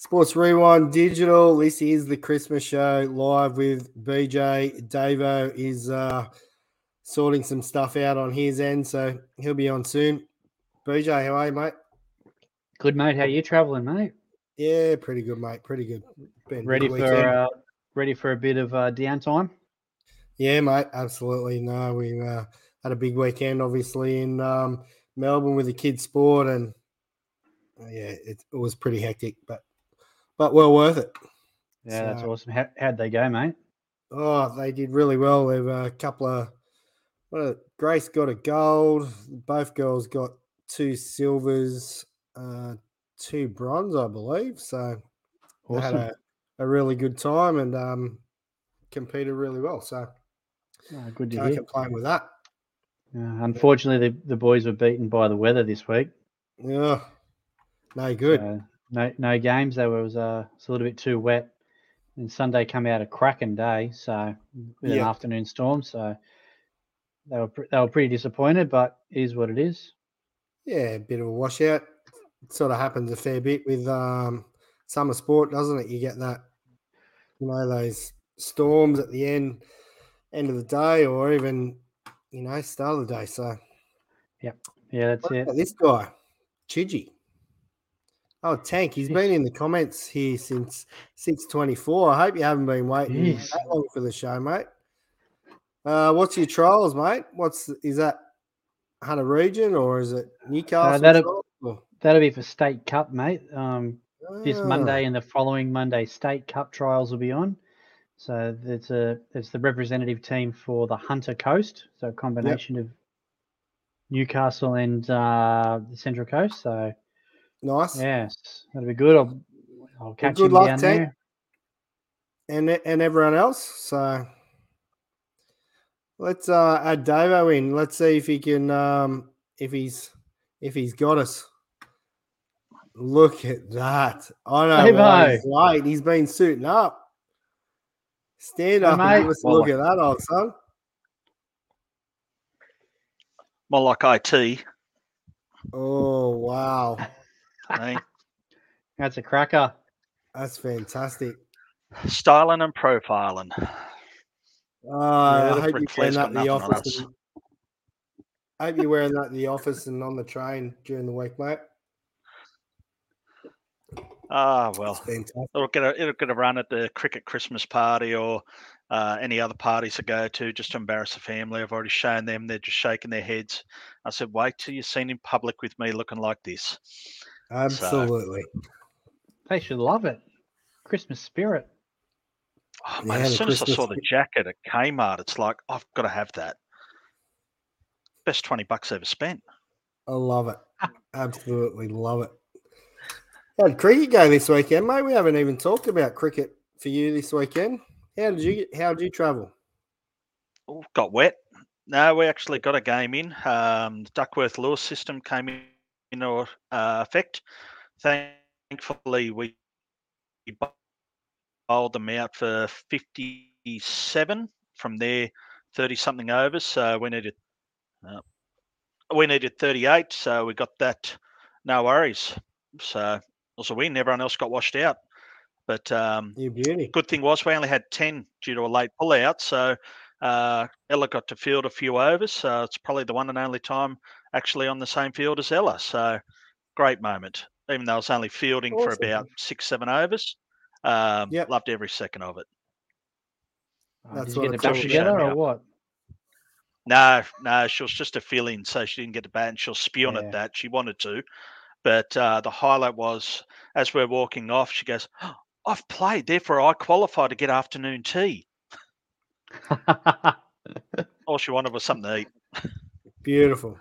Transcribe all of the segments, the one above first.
Sports Rewind Digital. This is the Christmas show live with BJ. Davo is uh, sorting some stuff out on his end, so he'll be on soon. BJ, how are you, mate? Good, mate. How you traveling, mate? Yeah, pretty good, mate. Pretty good. Been ready for uh, ready for a bit of uh, downtime? Yeah, mate. Absolutely. No, we uh, had a big weekend, obviously in um, Melbourne with the kids' sport, and uh, yeah, it, it was pretty hectic, but but well worth it. Yeah, so, that's awesome. How, how'd they go, mate? Oh, they did really well. There were a couple of well, Grace got a gold. Both girls got two silvers, uh, two bronze, I believe. So awesome. had a, a really good time and um, competed really well. So oh, good to hear. complain with that. Uh, unfortunately, the, the boys were beaten by the weather this week. Yeah, no good. So, no no games. They was uh, it's a little bit too wet. And Sunday come out a cracking day, so with yep. an afternoon storm. So they were they were pretty disappointed, but is what it is. Yeah, a bit of a washout. It sort of happens a fair bit with um, summer sport, doesn't it? You get that, you know, those storms at the end end of the day, or even you know start of the day. So, yeah, yeah, that's it. This guy, Chigi. Oh, Tank, he's been in the comments here since six twenty four. I hope you haven't been waiting that long for the show, mate. Uh, what's your trials, mate? What's is that Hunter Region or is it Newcastle? Uh, that'll, that'll be for State Cup, mate. Um, This Monday ah. and the following Monday, State Cup trials will be on. So it's a it's the representative team for the Hunter Coast. So a combination yep. of Newcastle and uh, the Central Coast. So Nice. Yes, that'll be good. I'll, I'll catch well, good luck, down Tank. there. And and everyone else. So let's uh, add Davo in. Let's see if he can um, if he's if he's got us. Look at that. I know Davo. he's late. He's been suiting up. Stand up hey, and give us a look at that, old son. More like IT. Oh wow. That's a cracker. That's fantastic. Styling and profiling. Uh, yeah, I hope you're wearing that in the office. And, I hope you're wearing that in the office and on the train during the week, mate. Ah, well, it'll get a it'll get a run at the cricket Christmas party or uh, any other parties I go to just to embarrass the family. I've already shown them; they're just shaking their heads. I said, "Wait till you're seen in public with me looking like this." Absolutely. So, they should love it. Christmas spirit. Oh, man, yeah, as soon Christmas... as I saw the jacket at Kmart, it's like, I've got to have that. Best 20 bucks ever spent. I love it. Absolutely love it. How did cricket go this weekend, mate? We haven't even talked about cricket for you this weekend. How did you how did you travel? Oh, got wet. No, we actually got a game in. Um, the Duckworth Lewis system came in in uh, effect. Thankfully, we bowled them out for 57 from there, 30 something overs. So we needed uh, we needed 38, so we got that. No worries. So it was a win. Everyone else got washed out. But um, good thing was we only had 10 due to a late pull out. So uh, Ella got to field a few overs. So it's probably the one and only time actually on the same field as Ella. So great moment, even though I was only fielding awesome. for about six, seven overs. Um, yep. Loved every second of it. Oh, That's Did you get the bat together or what? No, no, she was just a fill in, so she didn't get the bat and she'll spew on yeah. at that. She wanted to. But uh, the highlight was as we're walking off, she goes, oh, I've played, therefore I qualify to get afternoon tea. All she wanted was something to eat. Beautiful.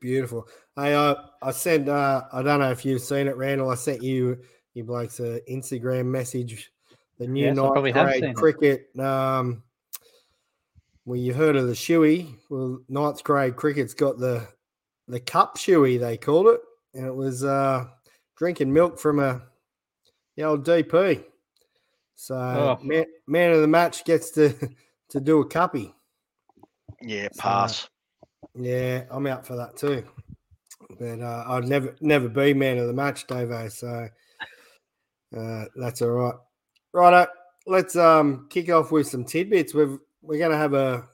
Beautiful. Hey, uh, I sent. Uh, I don't know if you've seen it, Randall. I sent you, you blokes, an Instagram message. The new yes, ninth grade cricket. Um, well, you've heard of the shoey. Well, ninth grade cricket's got the the cup shoey they called it, and it was uh, drinking milk from a the old DP. So oh. man, man of the match gets to to do a cuppy. Yeah, pass. So, yeah, I'm out for that too. But uh, I'd never never be man of the match, Davo. So Uh, that's all right. Right, let's um kick off with some tidbits. We've we're going to have a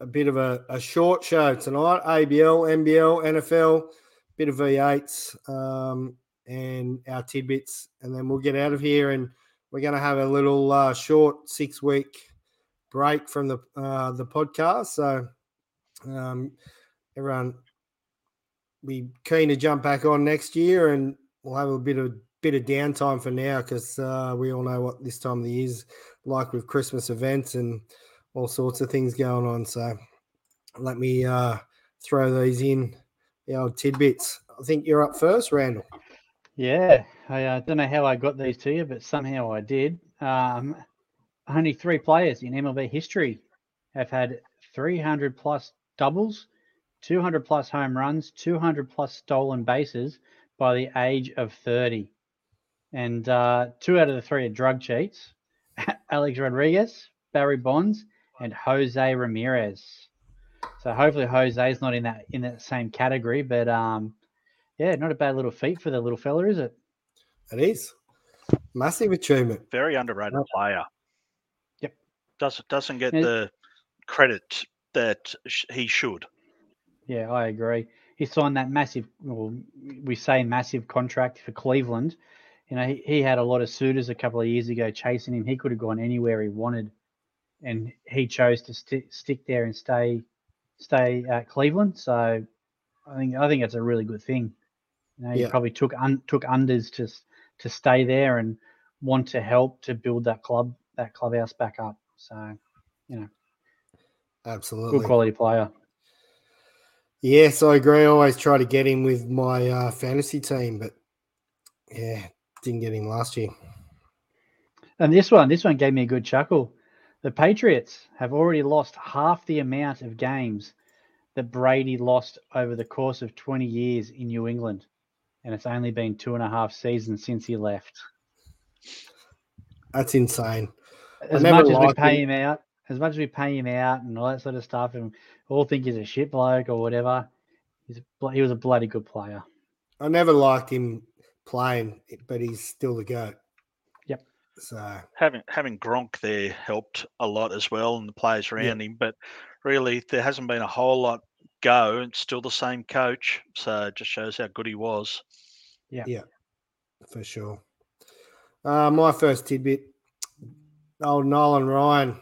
a bit of a, a short show tonight. ABL, NBL, NFL, bit of V8s, um, and our tidbits, and then we'll get out of here. And we're going to have a little uh, short six week break from the uh, the podcast. So um, everyone be keen to jump back on next year, and we'll have a bit of bit of downtime for now because uh, we all know what this time of the year is like with Christmas events and all sorts of things going on. So let me uh, throw these in the old tidbits. I think you're up first, Randall. Yeah, I uh, don't know how I got these to you, but somehow I did. Um, only three players in MLB history have had 300 plus doubles, 200 plus home runs, 200 plus stolen bases by the age of 30. And uh, two out of the three are drug cheats Alex Rodriguez, Barry Bonds, and Jose Ramirez. So hopefully Jose's not in that in that same category, but um, yeah, not a bad little feat for the little fella, is it? It is massive achievement. Very underrated player. Yep, doesn't doesn't get yeah. the credit that he should. Yeah, I agree. He signed that massive, well, we say massive contract for Cleveland. You know, he, he had a lot of suitors a couple of years ago chasing him. He could have gone anywhere he wanted and he chose to st- stick there and stay stay at Cleveland. So I think I think it's a really good thing. You know, he probably took un, took unders to to stay there and want to help to build that club that clubhouse back up. So you know, absolutely good quality player. Yes, I agree. I always try to get him with my uh, fantasy team, but yeah, didn't get him last year. And this one, this one gave me a good chuckle. The Patriots have already lost half the amount of games that Brady lost over the course of 20 years in New England. And it's only been two and a half seasons since he left. That's insane. As much as we pay him. him out, as much as we pay him out and all that sort of stuff, and all think he's a shit bloke or whatever, he's a, he was a bloody good player. I never liked him playing, but he's still the goat. Yep. So having having Gronk there helped a lot as well, and the players around yeah. him. But really, there hasn't been a whole lot go. It's still the same coach, so it just shows how good he was. Yeah, yeah, for sure. Uh, my first tidbit: old Nolan Ryan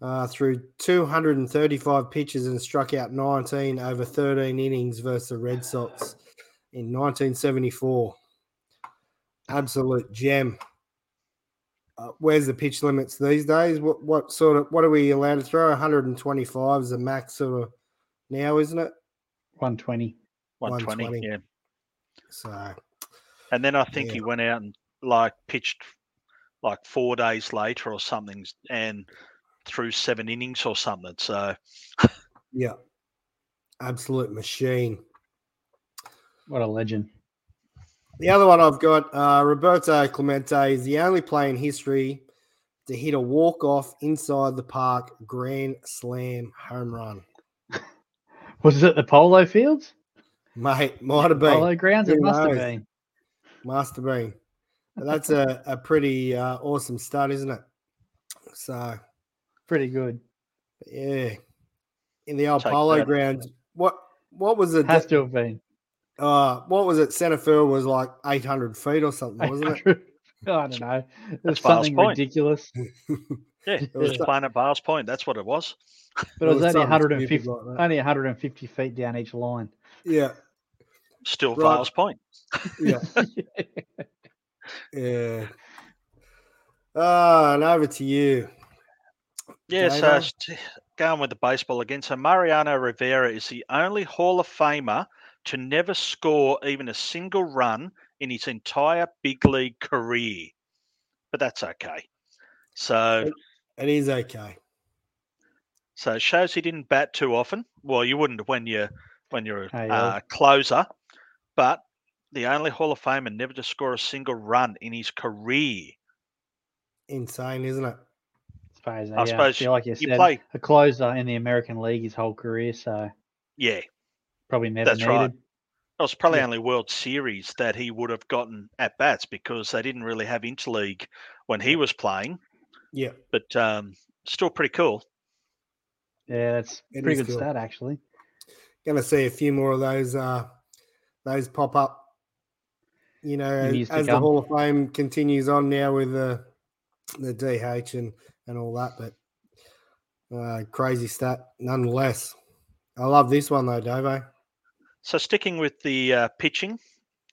uh, threw 235 pitches and struck out 19 over 13 innings versus the Red Sox in 1974. Absolute gem uh, where's the pitch limits these days? What what sort of what are we allowed to throw? 125 is the max sort of now, isn't it? 120. 120, 120. yeah. So, and then I think yeah. he went out and like pitched like four days later or something, and threw seven innings or something. So, yeah, absolute machine. What a legend. The other one I've got, uh, Roberto Clemente is the only player in history to hit a walk off inside the park grand slam home run. Was it the Polo Fields? Mate, might have been. Polo Grounds? It must have been. Must have been. That's a, a pretty uh, awesome start, isn't it? So, pretty good. Yeah. In the old Polo. Grounds, what what was it? Has to have been uh, what was it? Center field was like 800 feet or something, wasn't it? I don't know. It's something ridiculous. yeah, it was playing at Bars Point. That's what it was. But it was, it was only 150, like only 150 feet down each line. Yeah. Still right. Vales Point. Yeah. yeah. Uh, and over to you. Yeah, so going with the baseball again. So Mariano Rivera is the only Hall of Famer to never score even a single run in his entire big league career. But that's okay. So it is okay. So it shows he didn't bat too often. Well, you wouldn't when you're when you're a uh, closer, but the only Hall of Famer never to score a single run in his career. Insane, isn't it? I suppose, I yeah, suppose I like you, you said, play a closer in the American League his whole career. So yeah, Probably never That's needed. Right. It was probably yeah. only World Series that he would have gotten at bats because they didn't really have interleague when he was playing. Yeah, but um, still pretty cool. Yeah, it's it pretty good cool. stat actually. Going to see a few more of those uh, those pop up. You know, as, as the Hall of Fame continues on now with the the DH and and all that, but uh, crazy stat nonetheless. I love this one though, Davo. So sticking with the uh, pitching,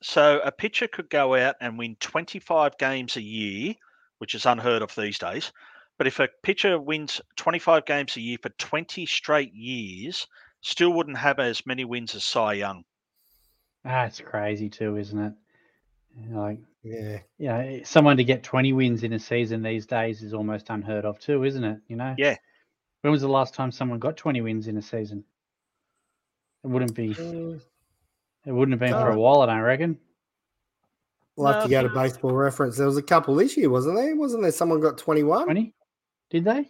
so a pitcher could go out and win 25 games a year, which is unheard of these days. But if a pitcher wins 25 games a year for 20 straight years, still wouldn't have as many wins as Cy Young. That's crazy too, isn't it? Like, yeah, yeah, someone to get 20 wins in a season these days is almost unheard of too, isn't it? You know? Yeah. When was the last time someone got 20 wins in a season? It wouldn't be. Uh, it wouldn't have been for a while, I don't reckon. We'll have to go to baseball reference. There was a couple this year, wasn't there? Wasn't there someone got 21? 20? Did they?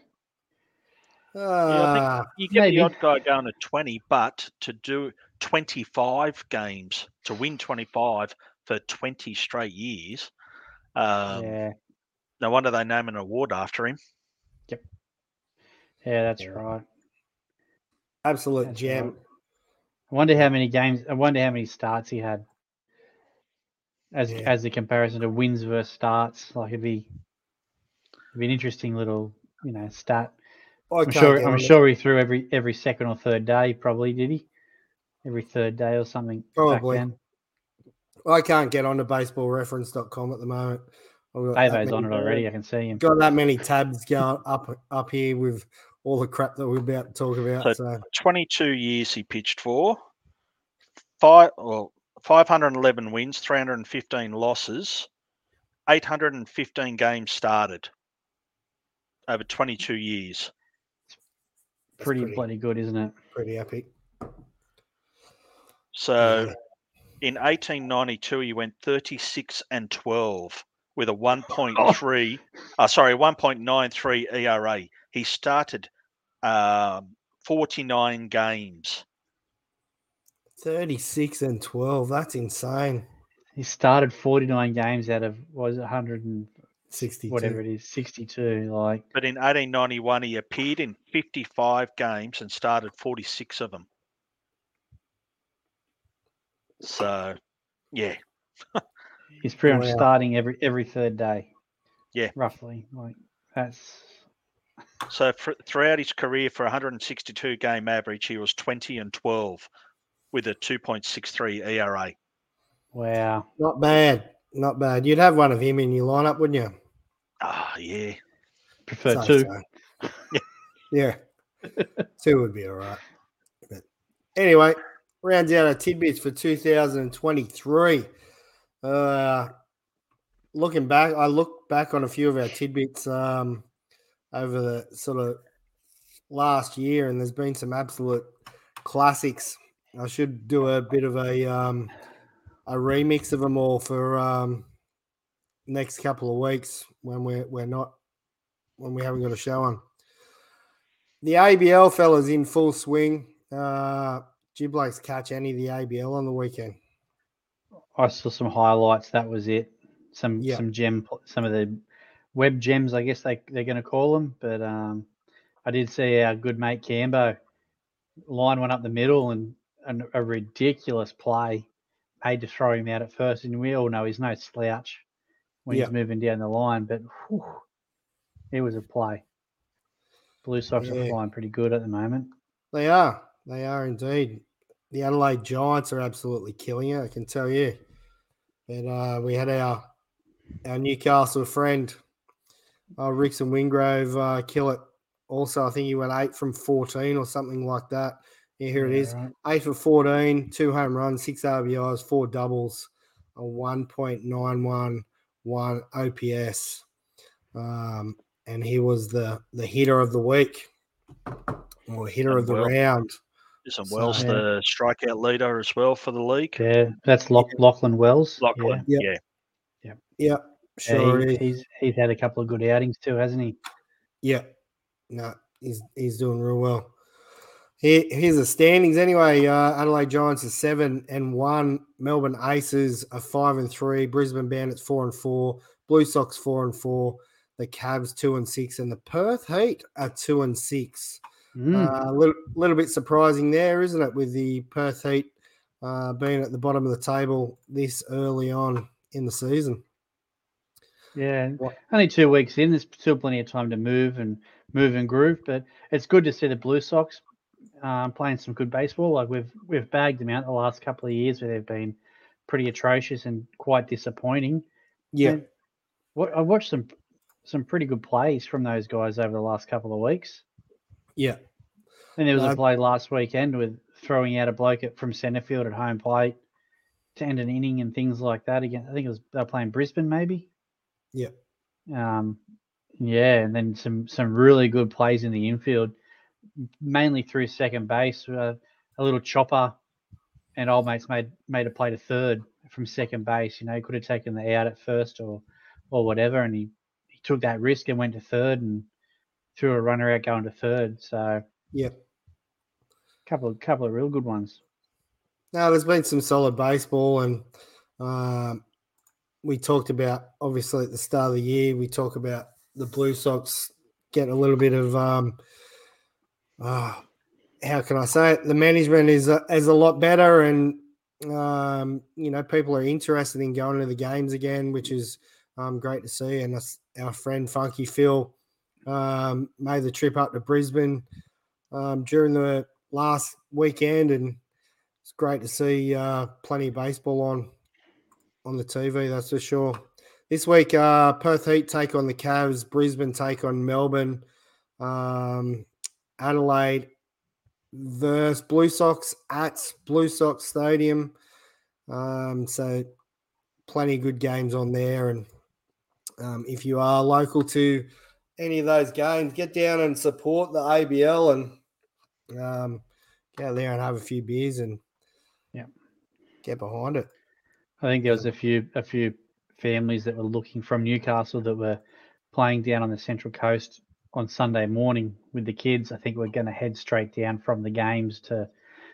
Uh, yeah, you get maybe. the odd guy going to 20, but to do 25 games, to win 25 for 20 straight years, um, yeah. no wonder they name an award after him. Yep. Yeah, that's yeah. right. Absolute that's gem. Right. I wonder how many games. I wonder how many starts he had. As yeah. as a comparison to wins versus starts, like it'd be it'd be an interesting little you know stat. I'm sure. I'm sure he threw every every second or third day. Probably did he? Every third day or something. Probably. I can't get onto baseballreference.com at the moment. Avo's on it already. I can see him. Got that many tabs going up up here with all the crap that we're about to talk about. So, so. 22 years he pitched for. Five well, 511 wins, 315 losses, 815 games started over 22 years. Pretty, pretty, bloody good, isn't it? Pretty epic. So yeah. in 1892, he went 36 and 12 with a 1.3, oh. uh, sorry, 1.93 ERA. He started um, 49 games. 36 and 12. That's insane. He started 49 games out of, was it 160, whatever it is, 62. Like, But in 1891, he appeared in 55 games and started 46 of them. So, yeah. He's pretty much wow. starting every every third day. Yeah. Roughly. Like, that's so for, throughout his career, for 162 game average, he was 20 and 12 with a 2.63 ERA. Wow, not bad, not bad. You'd have one of him in your lineup, wouldn't you? Ah, oh, yeah. Prefer so, two. So. yeah, two would be all right. But anyway, rounds out our tidbits for 2023. Uh, looking back, I look back on a few of our tidbits. Um, over the sort of last year, and there's been some absolute classics. I should do a bit of a um, a remix of them all for um, next couple of weeks when we're we're not when we haven't got a show on. The ABL fellas in full swing. Uh, did you catch any of the ABL on the weekend? I saw some highlights. That was it. Some yep. some gem. Some of the web gems, I guess they they're going to call them. But um, I did see our good mate Cambo line one up the middle and, and a ridiculous play made to throw him out at first. And we all know he's no slouch when he's moving down the line, but whew, it was a play. Blue Sox yeah. are flying pretty good at the moment. They are. They are indeed. The Adelaide Giants are absolutely killing it. I can tell you. And uh, we had our our Newcastle friend uh, Rixon Wingrove uh, kill it. Also, I think he went eight from 14 or something like that. Yeah, here it is. Right. Eight for 14, two home runs, six RBIs, four doubles, a 1.911 OPS. Um, and he was the, the hitter of the week or hitter and of the well, round. Isn't so, Wells yeah. the strikeout leader as well for the league? Yeah, that's Lock, Lachlan Wells. Lachlan, yeah. yeah. Yeah. Yeah. Sure, yeah, he, he's he's had a couple of good outings too, hasn't he? Yeah, no, he's he's doing real well. Here, here's the standings anyway. Uh, Adelaide Giants are seven and one. Melbourne Aces are five and three. Brisbane Bandits four and four. Blue Sox four and four. The Cavs two and six, and the Perth Heat are two and six. Mm. Uh, a little, little bit surprising there, isn't it? With the Perth Heat uh, being at the bottom of the table this early on in the season. Yeah, only two weeks in. There's still plenty of time to move and move and groove, but it's good to see the Blue Sox um, playing some good baseball. Like we've we've bagged them out the last couple of years where they've been pretty atrocious and quite disappointing. Yeah, what I watched some some pretty good plays from those guys over the last couple of weeks. Yeah, and there was uh, a play last weekend with throwing out a bloke at, from centre field at home plate to end an inning and things like that. Again, I think it was they were playing Brisbane, maybe. Yeah. Um, yeah, and then some some really good plays in the infield mainly through second base. Uh, a little chopper, and old mates made made a play to third from second base. You know, he could have taken the out at first or or whatever, and he, he took that risk and went to third and threw a runner out going to third. So yeah, couple of couple of real good ones. Now, there's been some solid baseball, and um, we talked about obviously at the start of the year. We talk about the Blue Sox getting a little bit of um, uh, how can I say it? The management is a, is a lot better, and um, you know people are interested in going to the games again, which is um, great to see. And our friend Funky Phil um, made the trip up to Brisbane um, during the last weekend, and it's great to see uh, plenty of baseball on on the TV. That's for sure. This week, uh, Perth Heat take on the Cavs, Brisbane take on Melbourne. Um, Adelaide versus Blue Sox at Blue Sox Stadium. Um, so plenty of good games on there. And um, if you are local to any of those games, get down and support the ABL and um, get out there and have a few beers and yeah, get behind it. I think there was a few a few families that were looking from Newcastle that were playing down on the Central Coast on Sunday morning with the kids. I think we're going to head straight down from the games to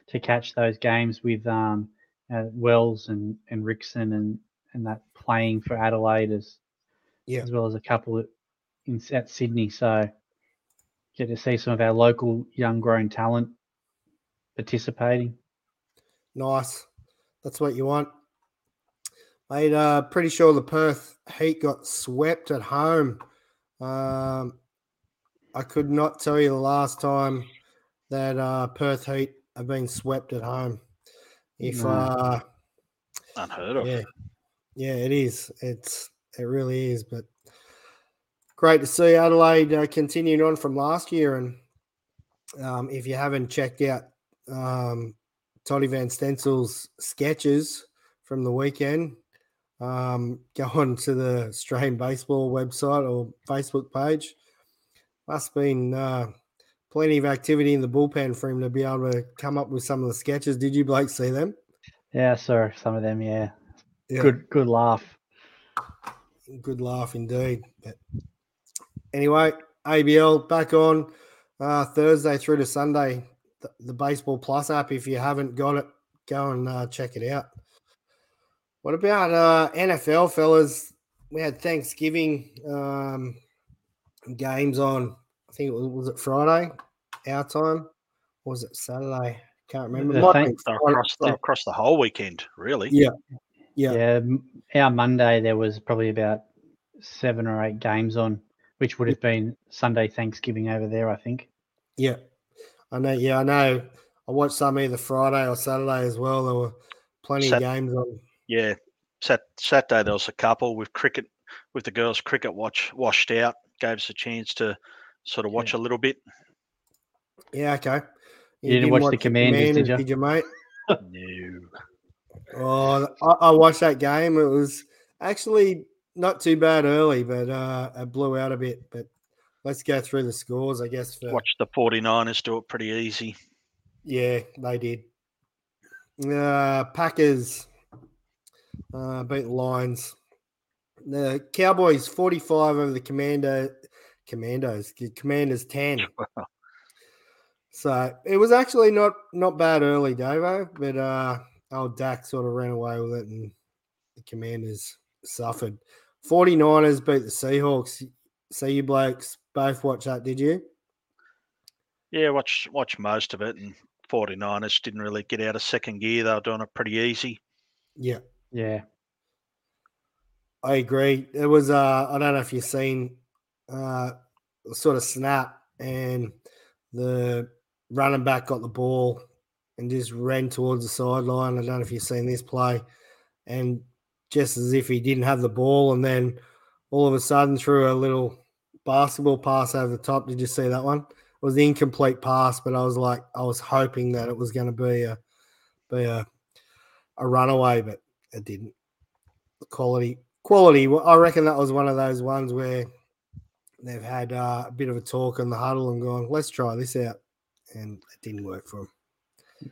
to catch those games with um, uh, Wells and and Rixon and and that playing for Adelaide as yeah. as well as a couple in at Sydney. So get to see some of our local young grown talent participating. Nice. That's what you want. Mate, uh, pretty sure the Perth Heat got swept at home. Um, I could not tell you the last time that uh, Perth Heat have been swept at home. If no. uh, unheard of, yeah, yeah, it is. It's it really is. But great to see Adelaide uh, continuing on from last year. And um, if you haven't checked out um, Toddy Van Steensel's sketches from the weekend, um, go on to the Australian Baseball website or Facebook page must have been uh, plenty of activity in the bullpen for him to be able to come up with some of the sketches. Did you, Blake, see them? Yeah, sir. Some of them, yeah. yeah. Good, good laugh. Good laugh indeed. But anyway, ABL back on uh, Thursday through to Sunday. The, the, Baseball Plus app. If you haven't got it, go and uh, check it out. What about uh, NFL, fellas? We had Thanksgiving um, games on. I think it was, was it Friday, our time, or was it Saturday? Can't remember. across, the, across the whole weekend, really. Yeah, yeah, yeah. Our Monday there was probably about seven or eight games on, which would have been Sunday Thanksgiving over there, I think. Yeah, I know. Yeah, I know. I watched some either Friday or Saturday as well. There were plenty Sat- of games on. Yeah, Sat- Saturday there was a couple with cricket, with the girls' cricket watch washed out gave us a chance to sort of watch yeah. a little bit. Yeah, okay. You, you didn't, watch, watch, the Commanders, Commanders, did you? Did you, mate? no. Oh, I, I, watched that game. It was actually not too bad early, but uh, it blew out a bit. But let's go through the scores, I guess. For... Watch the 49ers do it pretty easy. Yeah, they did. Uh, Packers uh, beat the Lions the Cowboys 45 over the Commando Commandos. Commanders 10. So it was actually not not bad early, Davo, but uh old Dak sort of ran away with it and the commanders suffered. 49ers beat the Seahawks. So you blokes both watch that, did you? Yeah, watch watch most of it and 49ers didn't really get out of second gear. They were doing it pretty easy. Yeah. Yeah. I agree. It was uh I don't know if you've seen uh sort of snap and the running back got the ball and just ran towards the sideline. I don't know if you've seen this play. And just as if he didn't have the ball, and then all of a sudden threw a little basketball pass over the top. Did you see that one? It was the incomplete pass, but I was like, I was hoping that it was going to be a be a a runaway, but it didn't. The quality, quality. I reckon that was one of those ones where they've had uh, a bit of a talk in the huddle and gone, let's try this out, and it didn't work for them.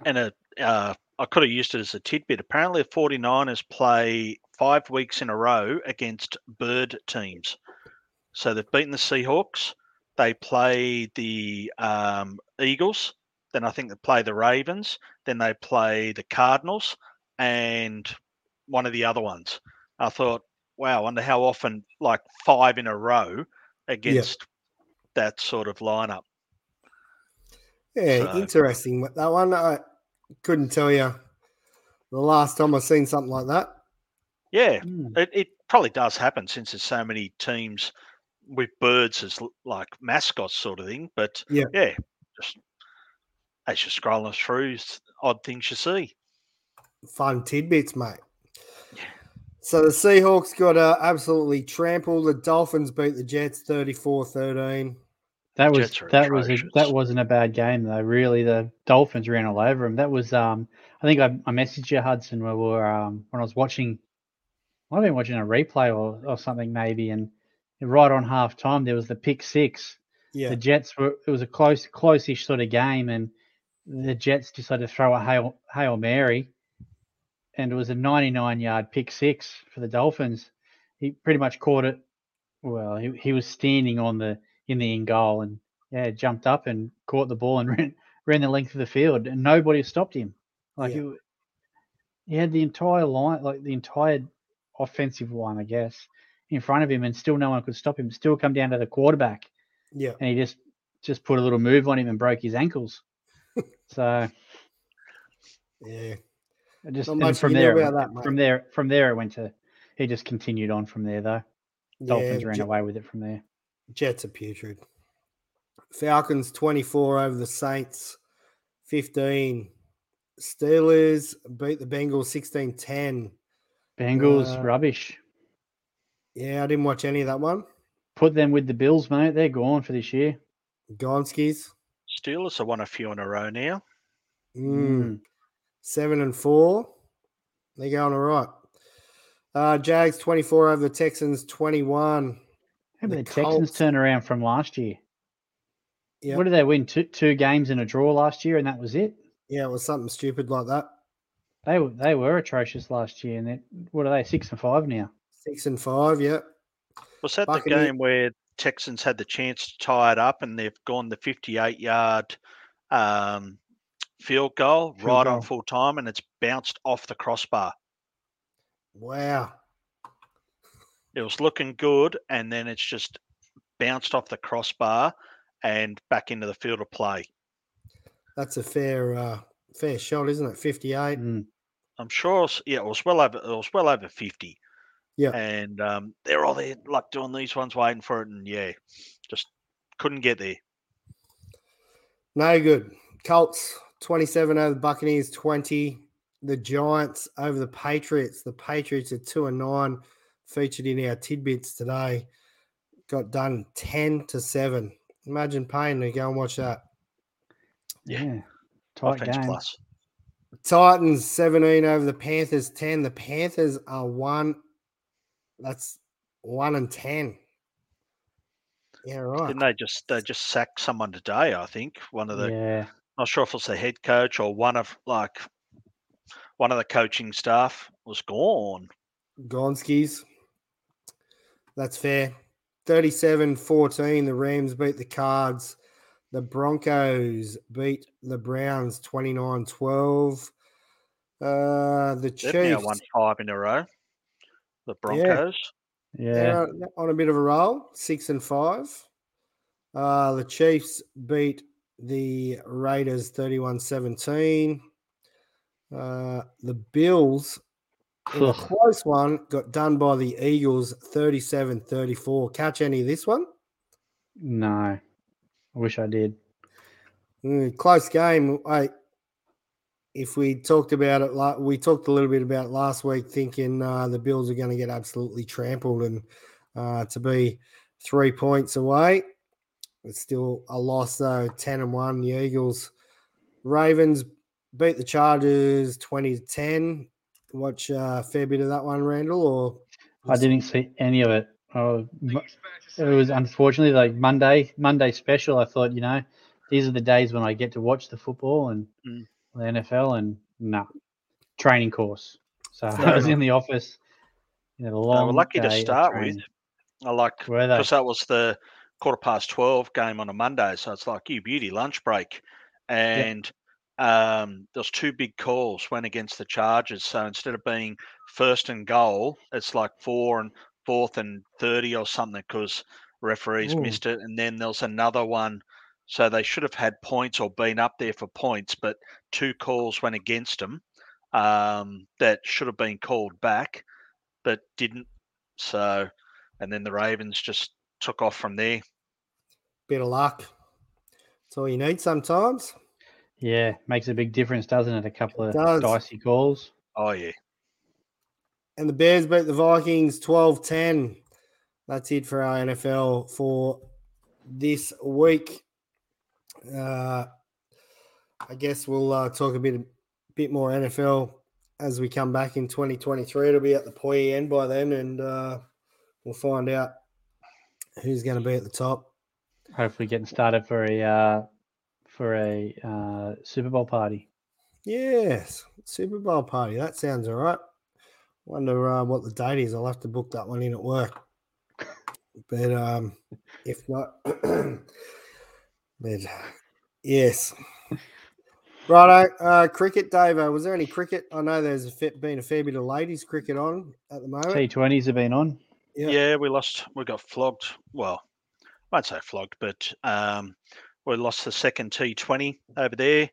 And a uh, I could have used it as a tidbit. Apparently, the 49ers play five weeks in a row against bird teams. So they've beaten the Seahawks. They play the um, Eagles. Then I think they play the Ravens. Then they play the Cardinals and one of the other ones. I thought, wow, I wonder how often, like five in a row against that sort of lineup. Yeah, so, interesting. That one, I couldn't tell you the last time I've seen something like that. Yeah, mm. it, it probably does happen since there's so many teams with birds as like mascots, sort of thing. But yeah, yeah, just as you're scrolling through, odd things you see. Fun tidbits, mate. So the Seahawks got uh, absolutely trampled. The Dolphins beat the Jets 34-13. That was that was a, that wasn't a bad game though. Really, the Dolphins ran all over them. That was um, I think I, I messaged you Hudson when we were um, when I was watching. I've been watching a replay or, or something maybe, and right on half time there was the pick six. Yeah. The Jets were it was a close close-ish sort of game, and the Jets decided to throw a hail hail mary, and it was a 99 yard pick six for the Dolphins. He pretty much caught it. Well, he, he was standing on the in the end goal and yeah, jumped up and caught the ball and ran ran the length of the field and nobody stopped him. Like yeah. he, he had the entire line, like the entire offensive line, I guess, in front of him, and still no one could stop him. Still come down to the quarterback. Yeah, and he just just put a little move on him and broke his ankles. so yeah, just from there, that, from there, from there, it went to. He just continued on from there, though. Dolphins yeah, ran away with it from there. Jets are putrid. Falcons 24 over the Saints 15. Steelers beat the Bengals 16 10. Bengals, uh, rubbish. Yeah, I didn't watch any of that one. Put them with the Bills, mate. They're gone for this year. Gonskis. Steelers have won a few in a row now. Mm. Seven and four. They're going all right. Uh, Jags 24 over the Texans 21. How the, the Texans turn around from last year? Yeah. What did they win? Two, two games in a draw last year, and that was it. Yeah, it was something stupid like that. They were they were atrocious last year, and what are they? Six and five now. Six and five, yeah. Was that the game where Texans had the chance to tie it up, and they've gone the fifty-eight yard um, field goal field right goal. on full time, and it's bounced off the crossbar. Wow it was looking good, and then it's just bounced off the crossbar and back into the field of play. That's a fair uh, fair shot, isn't it? Fifty eight. Mm. I'm sure. Yeah, it was well over. It was well over fifty. Yeah, and um, they're all there, like doing these ones, waiting for it, and yeah, just couldn't get there. No good. Colts twenty seven over the Buccaneers twenty. The Giants over the Patriots. The Patriots are two and nine featured in our tidbits today. Got done 10 to 7. Imagine paying to go and watch that. Yeah. Tight Offense game. plus. Titans 17 over the Panthers 10. The Panthers are one. That's one and 10. Yeah, right. Didn't they just they just sack someone today? I think one of the. Yeah. Not sure if it's the head coach or one of like one of the coaching staff was gone. Gonskis. That's fair. 37 14, the Rams beat the Cards. The Broncos beat the Browns 29 12. Uh, the Chiefs They've now won five in a row. The Broncos. Yeah. yeah. on a bit of a roll, six and five. Uh, the Chiefs beat the Raiders 31 17. Uh, the Bills, in a close one, got done by the Eagles 37 34. Catch any of this one? No. I wish I did. Mm, close game. I, if we talked about it, like we talked a little bit about last week, thinking uh, the Bills are going to get absolutely trampled and uh, to be three points away. It's still a loss though, ten and one. The Eagles, Ravens beat the Chargers twenty to ten. Watch uh, a fair bit of that one, Randall, or I didn't see any of it. Oh, it was unfortunately like Monday, Monday special. I thought, you know, these are the days when I get to watch the football and mm. the NFL, and nah, training course. So I was in the office. You know, long. They were lucky to start with. I like because that was the quarter past twelve game on a Monday, so it's like you beauty lunch break, and. Um, there's two big calls went against the Chargers. So instead of being first and goal, it's like four and fourth and 30 or something because referees Ooh. missed it. And then there's another one. So they should have had points or been up there for points, but two calls went against them um, that should have been called back, but didn't. So, and then the Ravens just took off from there. Bit of luck. That's all you need sometimes. Yeah, makes a big difference, doesn't it? A couple of dicey calls. Oh, yeah and the Bears beat the Vikings 12 10. That's it for our NFL for this week. Uh, I guess we'll uh, talk a bit, a bit more NFL as we come back in 2023. It'll be at the Poy end by then, and uh, we'll find out who's going to be at the top. Hopefully, getting started for a uh, for a uh, Super Bowl party. Yes, Super Bowl party. That sounds all right. Wonder uh, what the date is. I'll have to book that one in at work. But um, if not, but yes. Right, uh, cricket, Dave. Was there any cricket? I know there's a been a fair bit of ladies cricket on at the moment. T20s have been on. Yeah, yeah we lost. We got flogged. Well, I won't say flogged, but um, we lost the second T20 over there.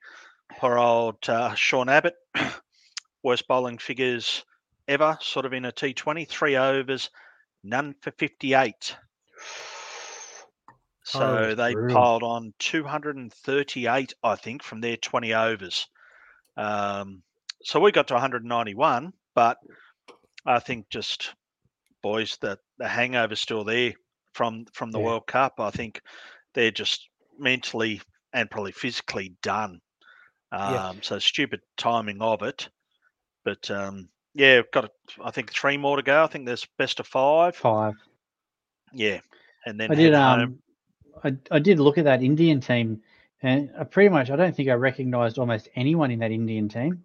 Poor old uh, Sean Abbott, worst bowling figures ever, sort of in a T20, three overs, none for 58. So oh, they piled on 238, I think, from their 20 overs. Um, so we got to 191, but I think just boys, the the hangover's still there from from the yeah. World Cup. I think they're just mentally and probably physically done. Um, yeah. So stupid timing of it, but um, yeah, got I think three more to go. I think there's best of five. Five. Yeah, and then I did. Um, I I did look at that Indian team, and I pretty much I don't think I recognised almost anyone in that Indian team.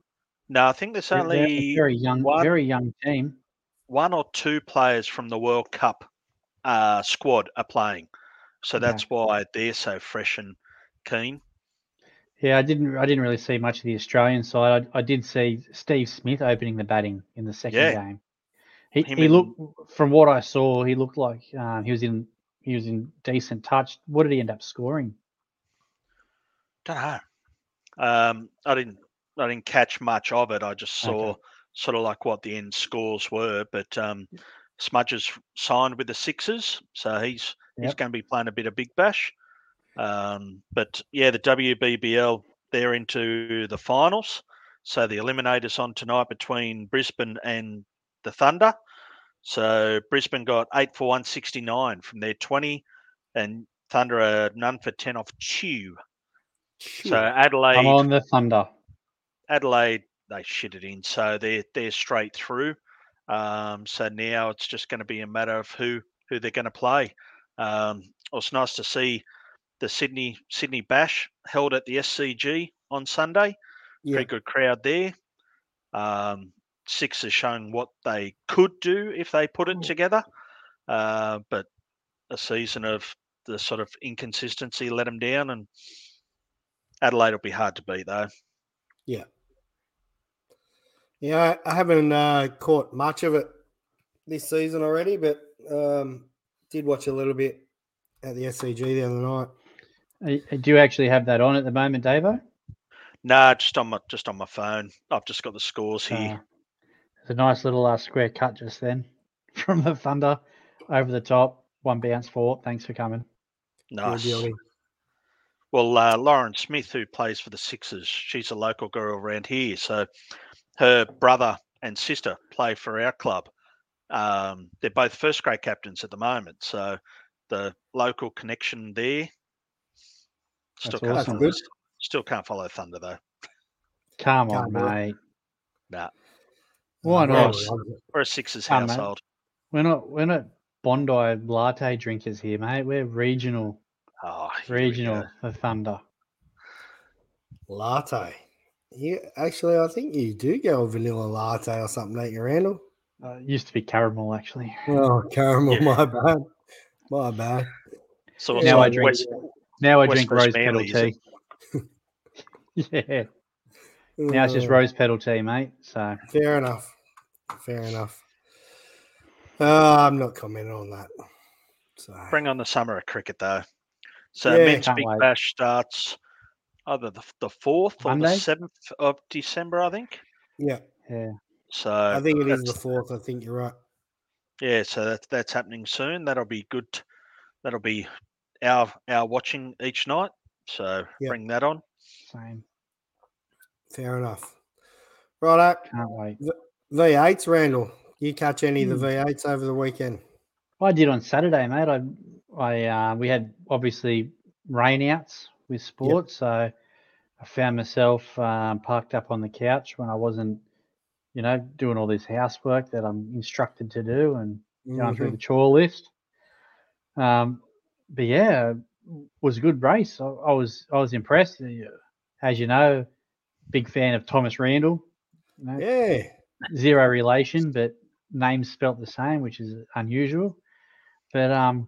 No, I think there's only very young, one, very young team. One or two players from the World Cup uh, squad are playing, so that's yeah. why they're so fresh and keen. Yeah, I didn't. I didn't really see much of the Australian side. I, I did see Steve Smith opening the batting in the second yeah. game. He Him he looked from what I saw. He looked like um, he was in he was in decent touch. What did he end up scoring? Don't know. Um, I didn't. I didn't catch much of it. I just saw okay. sort of like what the end scores were. But um, Smudges signed with the Sixers, so he's yep. he's going to be playing a bit of Big Bash. Um, but yeah, the WBBL they're into the finals. So the eliminators on tonight between Brisbane and the Thunder. So Brisbane got eight for one sixty nine from their twenty, and Thunder are none for ten off Chew. So Adelaide. I'm on the Thunder. Adelaide they shit it in, so they're they're straight through. Um, so now it's just going to be a matter of who who they're going to play. Um, it was nice to see the Sydney Sydney Bash held at the SCG on Sunday. Yeah. Very good crowd there. Um, Six has shown what they could do if they put it together. Uh, but a season of the sort of inconsistency let them down, and Adelaide will be hard to beat though. Yeah, yeah, I haven't uh, caught much of it this season already, but um, did watch a little bit at the SCG the other night. Do you actually have that on at the moment, Davo? No, nah, just on my just on my phone. I've just got the scores here. Uh, it's a nice little uh, square cut just then from the Thunder over the top. One bounce for. Thanks for coming. Nice. Well, uh, Lauren Smith, who plays for the Sixers, she's a local girl around here. So her brother and sister play for our club. Um, they're both first grade captains at the moment. So the local connection there. Still can't, awesome. follow, still can't follow Thunder though. Come on, mate. Nah. Why not? We're a Sixers Come household. We're not. We're not Bondi latte drinkers here, mate. We're regional. Oh, regional for Thunder. Latte. You actually, I think you do go a vanilla latte or something, don't you, Randall? Uh, used to be caramel, actually. Oh, caramel. Yeah. My bad. My bad. So now I drink. West, now I drink rose petal tea. yeah. Now it's just uh, rose petal tea, mate. So fair enough. Fair enough. Uh, I'm not commenting on that. So bring on the summer of cricket though. So yeah, men's big wait. bash starts either the the fourth or the seventh of December, I think. Yeah. Yeah. So I think it is the fourth. I think you're right. Yeah, so that's that's happening soon. That'll be good. That'll be our our watching each night. So yep. bring that on. Same. Fair enough. Right, up. can't wait. V8s, Randall. You catch any of the hmm. V8s over the weekend? I did on Saturday, mate. I, I, uh, we had obviously rainouts with sports, yep. so I found myself um, parked up on the couch when I wasn't, you know, doing all this housework that I'm instructed to do and going mm-hmm. through the chore list. Um, but yeah, was a good race. I, I was I was impressed. As you know, big fan of Thomas Randle. You know, yeah, zero relation, but names spelt the same, which is unusual. But um,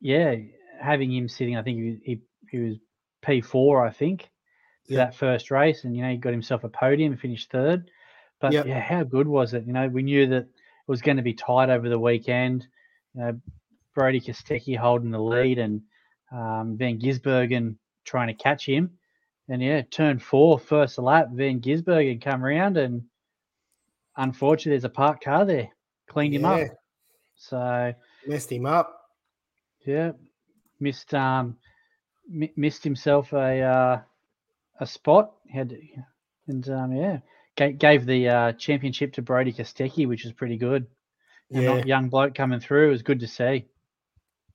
yeah, having him sitting, I think he he, he was P four, I think, for that first race, and you know he got himself a podium, finished third. But yep. yeah, how good was it? You know, we knew that it was going to be tight over the weekend. You know, Brodie Kostecki holding the lead, and um, Van Gisbergen trying to catch him. And yeah, turn four, first lap, Van Gisbergen come around and unfortunately there's a parked car there. Cleaned yeah. him up. So messed him up. Yeah. Missed um m- missed himself a uh, a spot. Had and um yeah. G- gave the uh, championship to Brodie Kostecki, which is pretty good. Yeah. young bloke coming through. It was good to see.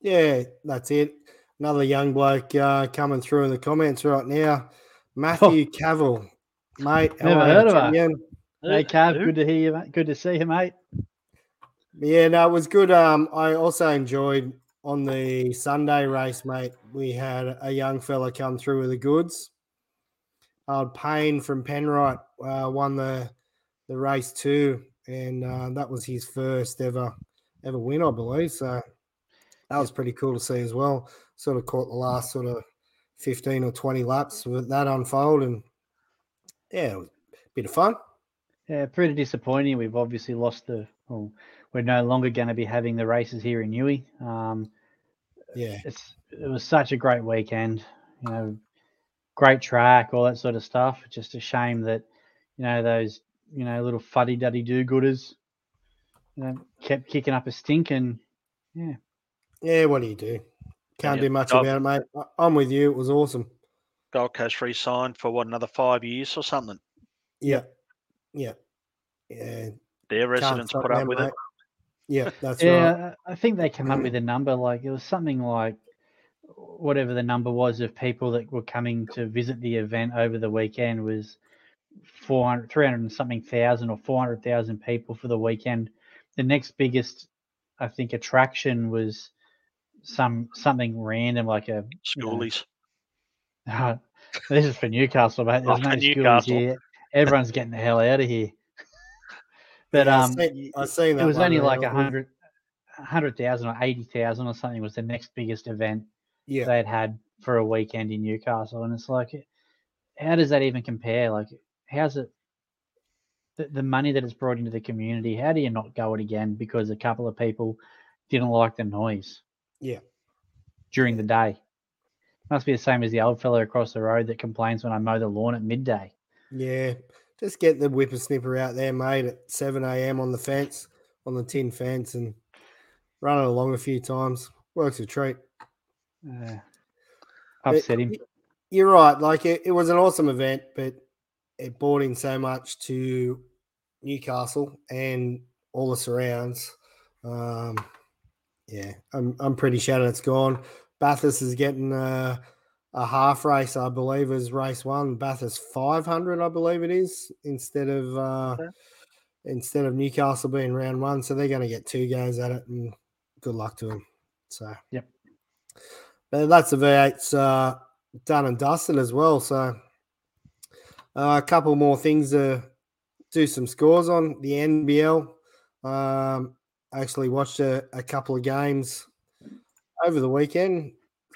Yeah, that's it. Another young bloke uh, coming through in the comments right now. Matthew oh. Cavill, mate. Never heard of him. Hey, Cav, good to hear you, mate. Good to see you, mate. Yeah, no, it was good. Um, I also enjoyed on the Sunday race, mate. We had a young fella come through with the goods. Old Payne from Penrite uh, won the the race too, and uh, that was his first ever ever win, I believe. So that was pretty cool to see as well. Sort of caught the last sort of 15 or 20 laps with that unfold. And yeah, it was a bit of fun. Yeah, pretty disappointing. We've obviously lost the, well, we're no longer going to be having the races here in Newey. Um, yeah. It's, it was such a great weekend, you know, great track, all that sort of stuff. Just a shame that, you know, those, you know, little fuddy duddy do gooders, you know, kept kicking up a stink and yeah. Yeah, what do you do? Can't yeah, do much about it, mate. I'm with you. It was awesome. Gold Coast re-signed for what another five years or something. Yeah, yeah, yeah. Their residents put up with mate. it. Yeah, that's yeah, right. I think they came up with a number like it was something like whatever the number was of people that were coming to visit the event over the weekend was 400, 300 and something thousand or 400,000 people for the weekend. The next biggest, I think, attraction was some something random like a schoolies. You know, this is for Newcastle, mate. There's oh, no schoolies here. Everyone's getting the hell out of here. But yeah, um, I seen, I seen it was only like a hundred, 100,000 or 80,000 or something was the next biggest event yeah. they'd had for a weekend in Newcastle. And it's like, how does that even compare? Like, how's it? The, the money that it's brought into the community, how do you not go it again because a couple of people didn't like the noise? Yeah. During the day. Must be the same as the old fellow across the road that complains when I mow the lawn at midday. Yeah. Just get the whippersnipper out there, mate, at 7 a.m. on the fence, on the tin fence, and run it along a few times. Works a treat. Uh, upset him. You're right. Like it, it was an awesome event, but it brought in so much to Newcastle and all the surrounds. Um, yeah, I'm I'm pretty shattered. It's gone. Bathurst is getting a, a half race, I believe, is race one. Bathurst 500, I believe it is, instead of uh, okay. instead of Newcastle being round one. So they're going to get two goes at it, and good luck to them. So yep. But that's the V8's uh, done and dusted as well. So uh, a couple more things to do some scores on the NBL. Um, actually watched a, a couple of games over the weekend.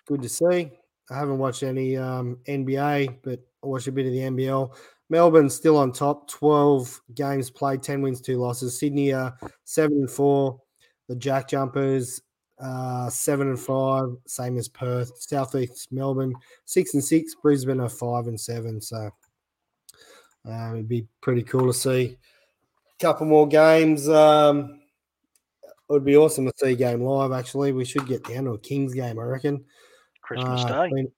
Good to see. I haven't watched any um, NBA, but I watched a bit of the NBL. Melbourne's still on top, 12 games played, 10 wins, 2 losses. Sydney are 7 and 4. The Jack Jumpers, uh, 7 and 5, same as Perth. Southeast Melbourne, 6 and 6. Brisbane are 5 and 7. So um, it'd be pretty cool to see a couple more games. Um, it would be awesome to see a game live. Actually, we should get down to a Kings game. I reckon. Christmas uh, Day. Been,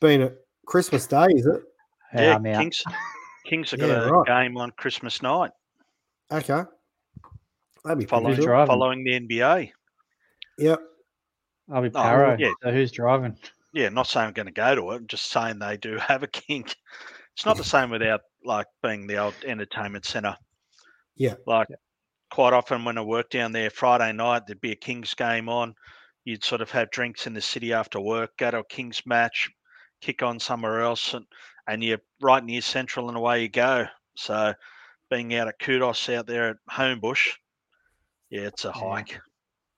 been a Christmas Day, is it? Yeah, yeah Kings. Kings have got yeah, a right. game on Christmas night. Okay. That'd be following, following the NBA. Yep. I'll be Paro. Oh, yeah. So who's driving? Yeah, not saying I'm going to go to it. I'm just saying they do have a king. It's not the same without like being the old entertainment centre. Yeah. Like yeah quite often when I worked down there Friday night, there'd be a Kings game on. You'd sort of have drinks in the city after work, go to a Kings match, kick on somewhere else, and, and you're right near Central and away you go. So being out at Qudos out there at Homebush, yeah, it's a hike.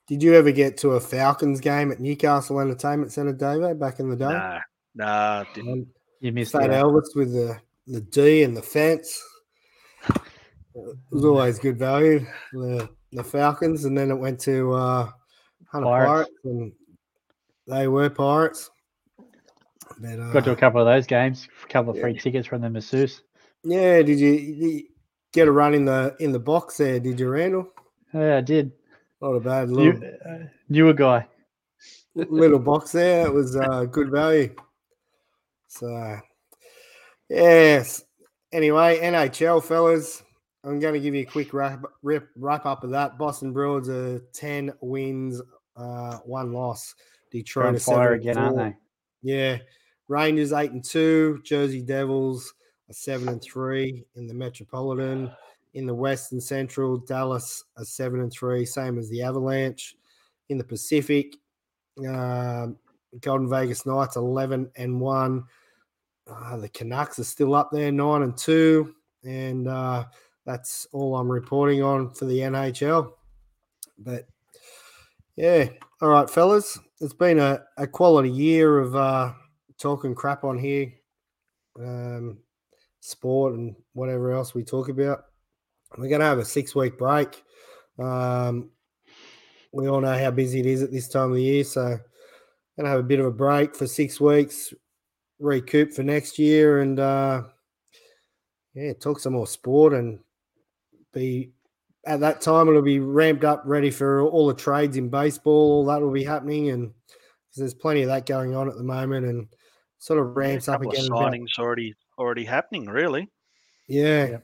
Did you ever get to a Falcons game at Newcastle Entertainment Centre, David, back in the day? No, no, didn't. Um, you missed Fat Elvis with the, the D and the fence. It was always good value. The the Falcons, and then it went to uh, Hunter Pirates. Pirates, and they were Pirates. But, uh, Got to a couple of those games. A couple of free tickets from the masseuse. Yeah, did you, did you, get a run in the in the box there? Did you, Randall? Yeah, I did. Not a bad little New, uh, newer guy. little box there. It was uh, good value. So, yes. Anyway, NHL fellas, I'm going to give you a quick wrap, wrap, wrap up of that. Boston Bruins are 10 wins, uh, one loss. Detroit are fire again, aren't they? Yeah. Rangers 8 and 2. Jersey Devils are 7 and 3 in the Metropolitan. In the West and Central, Dallas are 7 and 3, same as the Avalanche. In the Pacific, um, Golden Vegas Knights 11 and 1. Uh, the Canucks are still up there, 9 and 2. And uh, that's all I'm reporting on for the NHL. But yeah, all right, fellas, it's been a, a quality year of uh, talking crap on here, um, sport and whatever else we talk about. We're going to have a six week break. Um, we all know how busy it is at this time of the year, so going to have a bit of a break for six weeks, recoup for next year, and uh, yeah, talk some more sport and be at that time it'll be ramped up, ready for all the trades in baseball. All that will be happening, and there's plenty of that going on at the moment, and sort of ramps yeah, up again. signings already already happening, really. Yeah, yeah.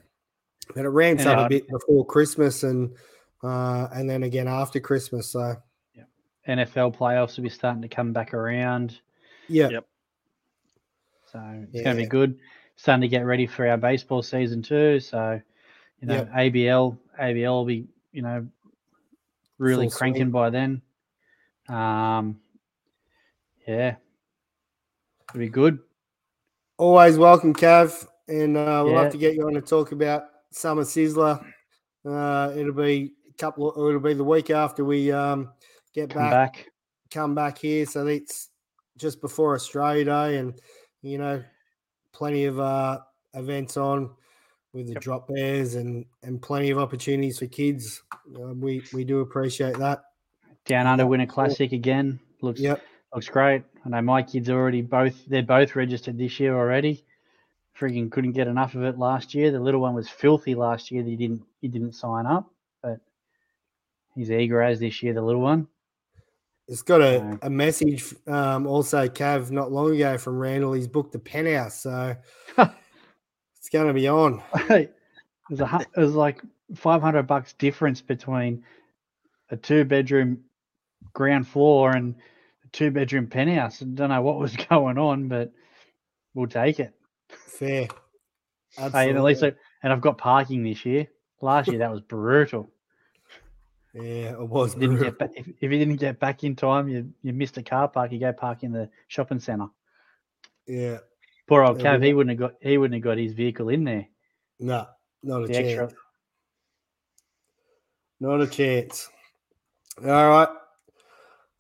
and it ramps up a bit before Christmas, and uh, and then again after Christmas. So yeah. NFL playoffs will be starting to come back around. Yeah. Yep. So it's yeah. going to be good. Starting to get ready for our baseball season too. So you know, yep. ABL ABL will be you know really Full cranking by then. Um, yeah, it'll be good. Always welcome, Cav, and uh, we'll yeah. have to get you on to talk about Summer Sizzler. Uh, it'll be a couple. Of, it'll be the week after we um, get come back, back, come back here. So it's just before Australia Day, and you know, plenty of uh, events on with the yep. drop bears and and plenty of opportunities for kids. Uh, we we do appreciate that. Down under winter classic again looks yep. looks great. I know my kids already both they're both registered this year already. Freaking couldn't get enough of it last year. The little one was filthy last year. That he didn't he didn't sign up, but he's eager as this year. The little one. It's got a, a message um, also, Cav, not long ago from Randall. He's booked the penthouse, so it's going to be on. it, was a, was like 500 bucks difference between a two bedroom ground floor and a two bedroom penthouse. I don't know what was going on, but we'll take it. Fair. Absolutely. Hey, and at least, I, and I've got parking this year. Last year that was brutal. Yeah, it was. If you, didn't get back, if, if you didn't get back in time, you you missed a car park. You go park in the shopping centre. Yeah. Poor old Cav, he wouldn't have got he wouldn't have got his vehicle in there. No, not a the chance. Extra. Not a chance. All right.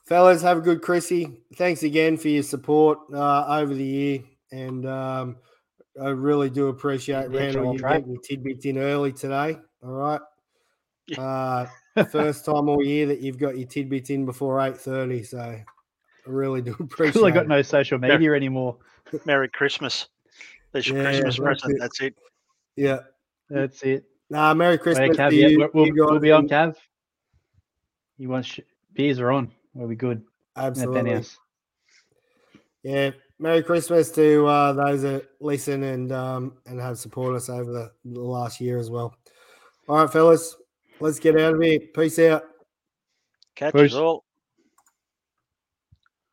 Fellas, have a good Chrissy. Thanks again for your support uh, over the year. And um, I really do appreciate Randall you getting your tidbits in early today. All right. Uh, first time all year that you've got your tidbits in before eight thirty. So I really do appreciate. I got no social media anymore. Merry Christmas. That's your yeah, Christmas that's present. It. That's it. Yeah, that's it. Nah, Merry Christmas. Cav, you, yeah, we'll, we'll, we'll be on Cav. You want sh- beers are on. We'll be good. Absolutely. Yeah. Merry Christmas to uh, those that listen and um, and have supported us over the, the last year as well. All right, fellas. Let's get out of here. Peace out. Catch Peace. us all.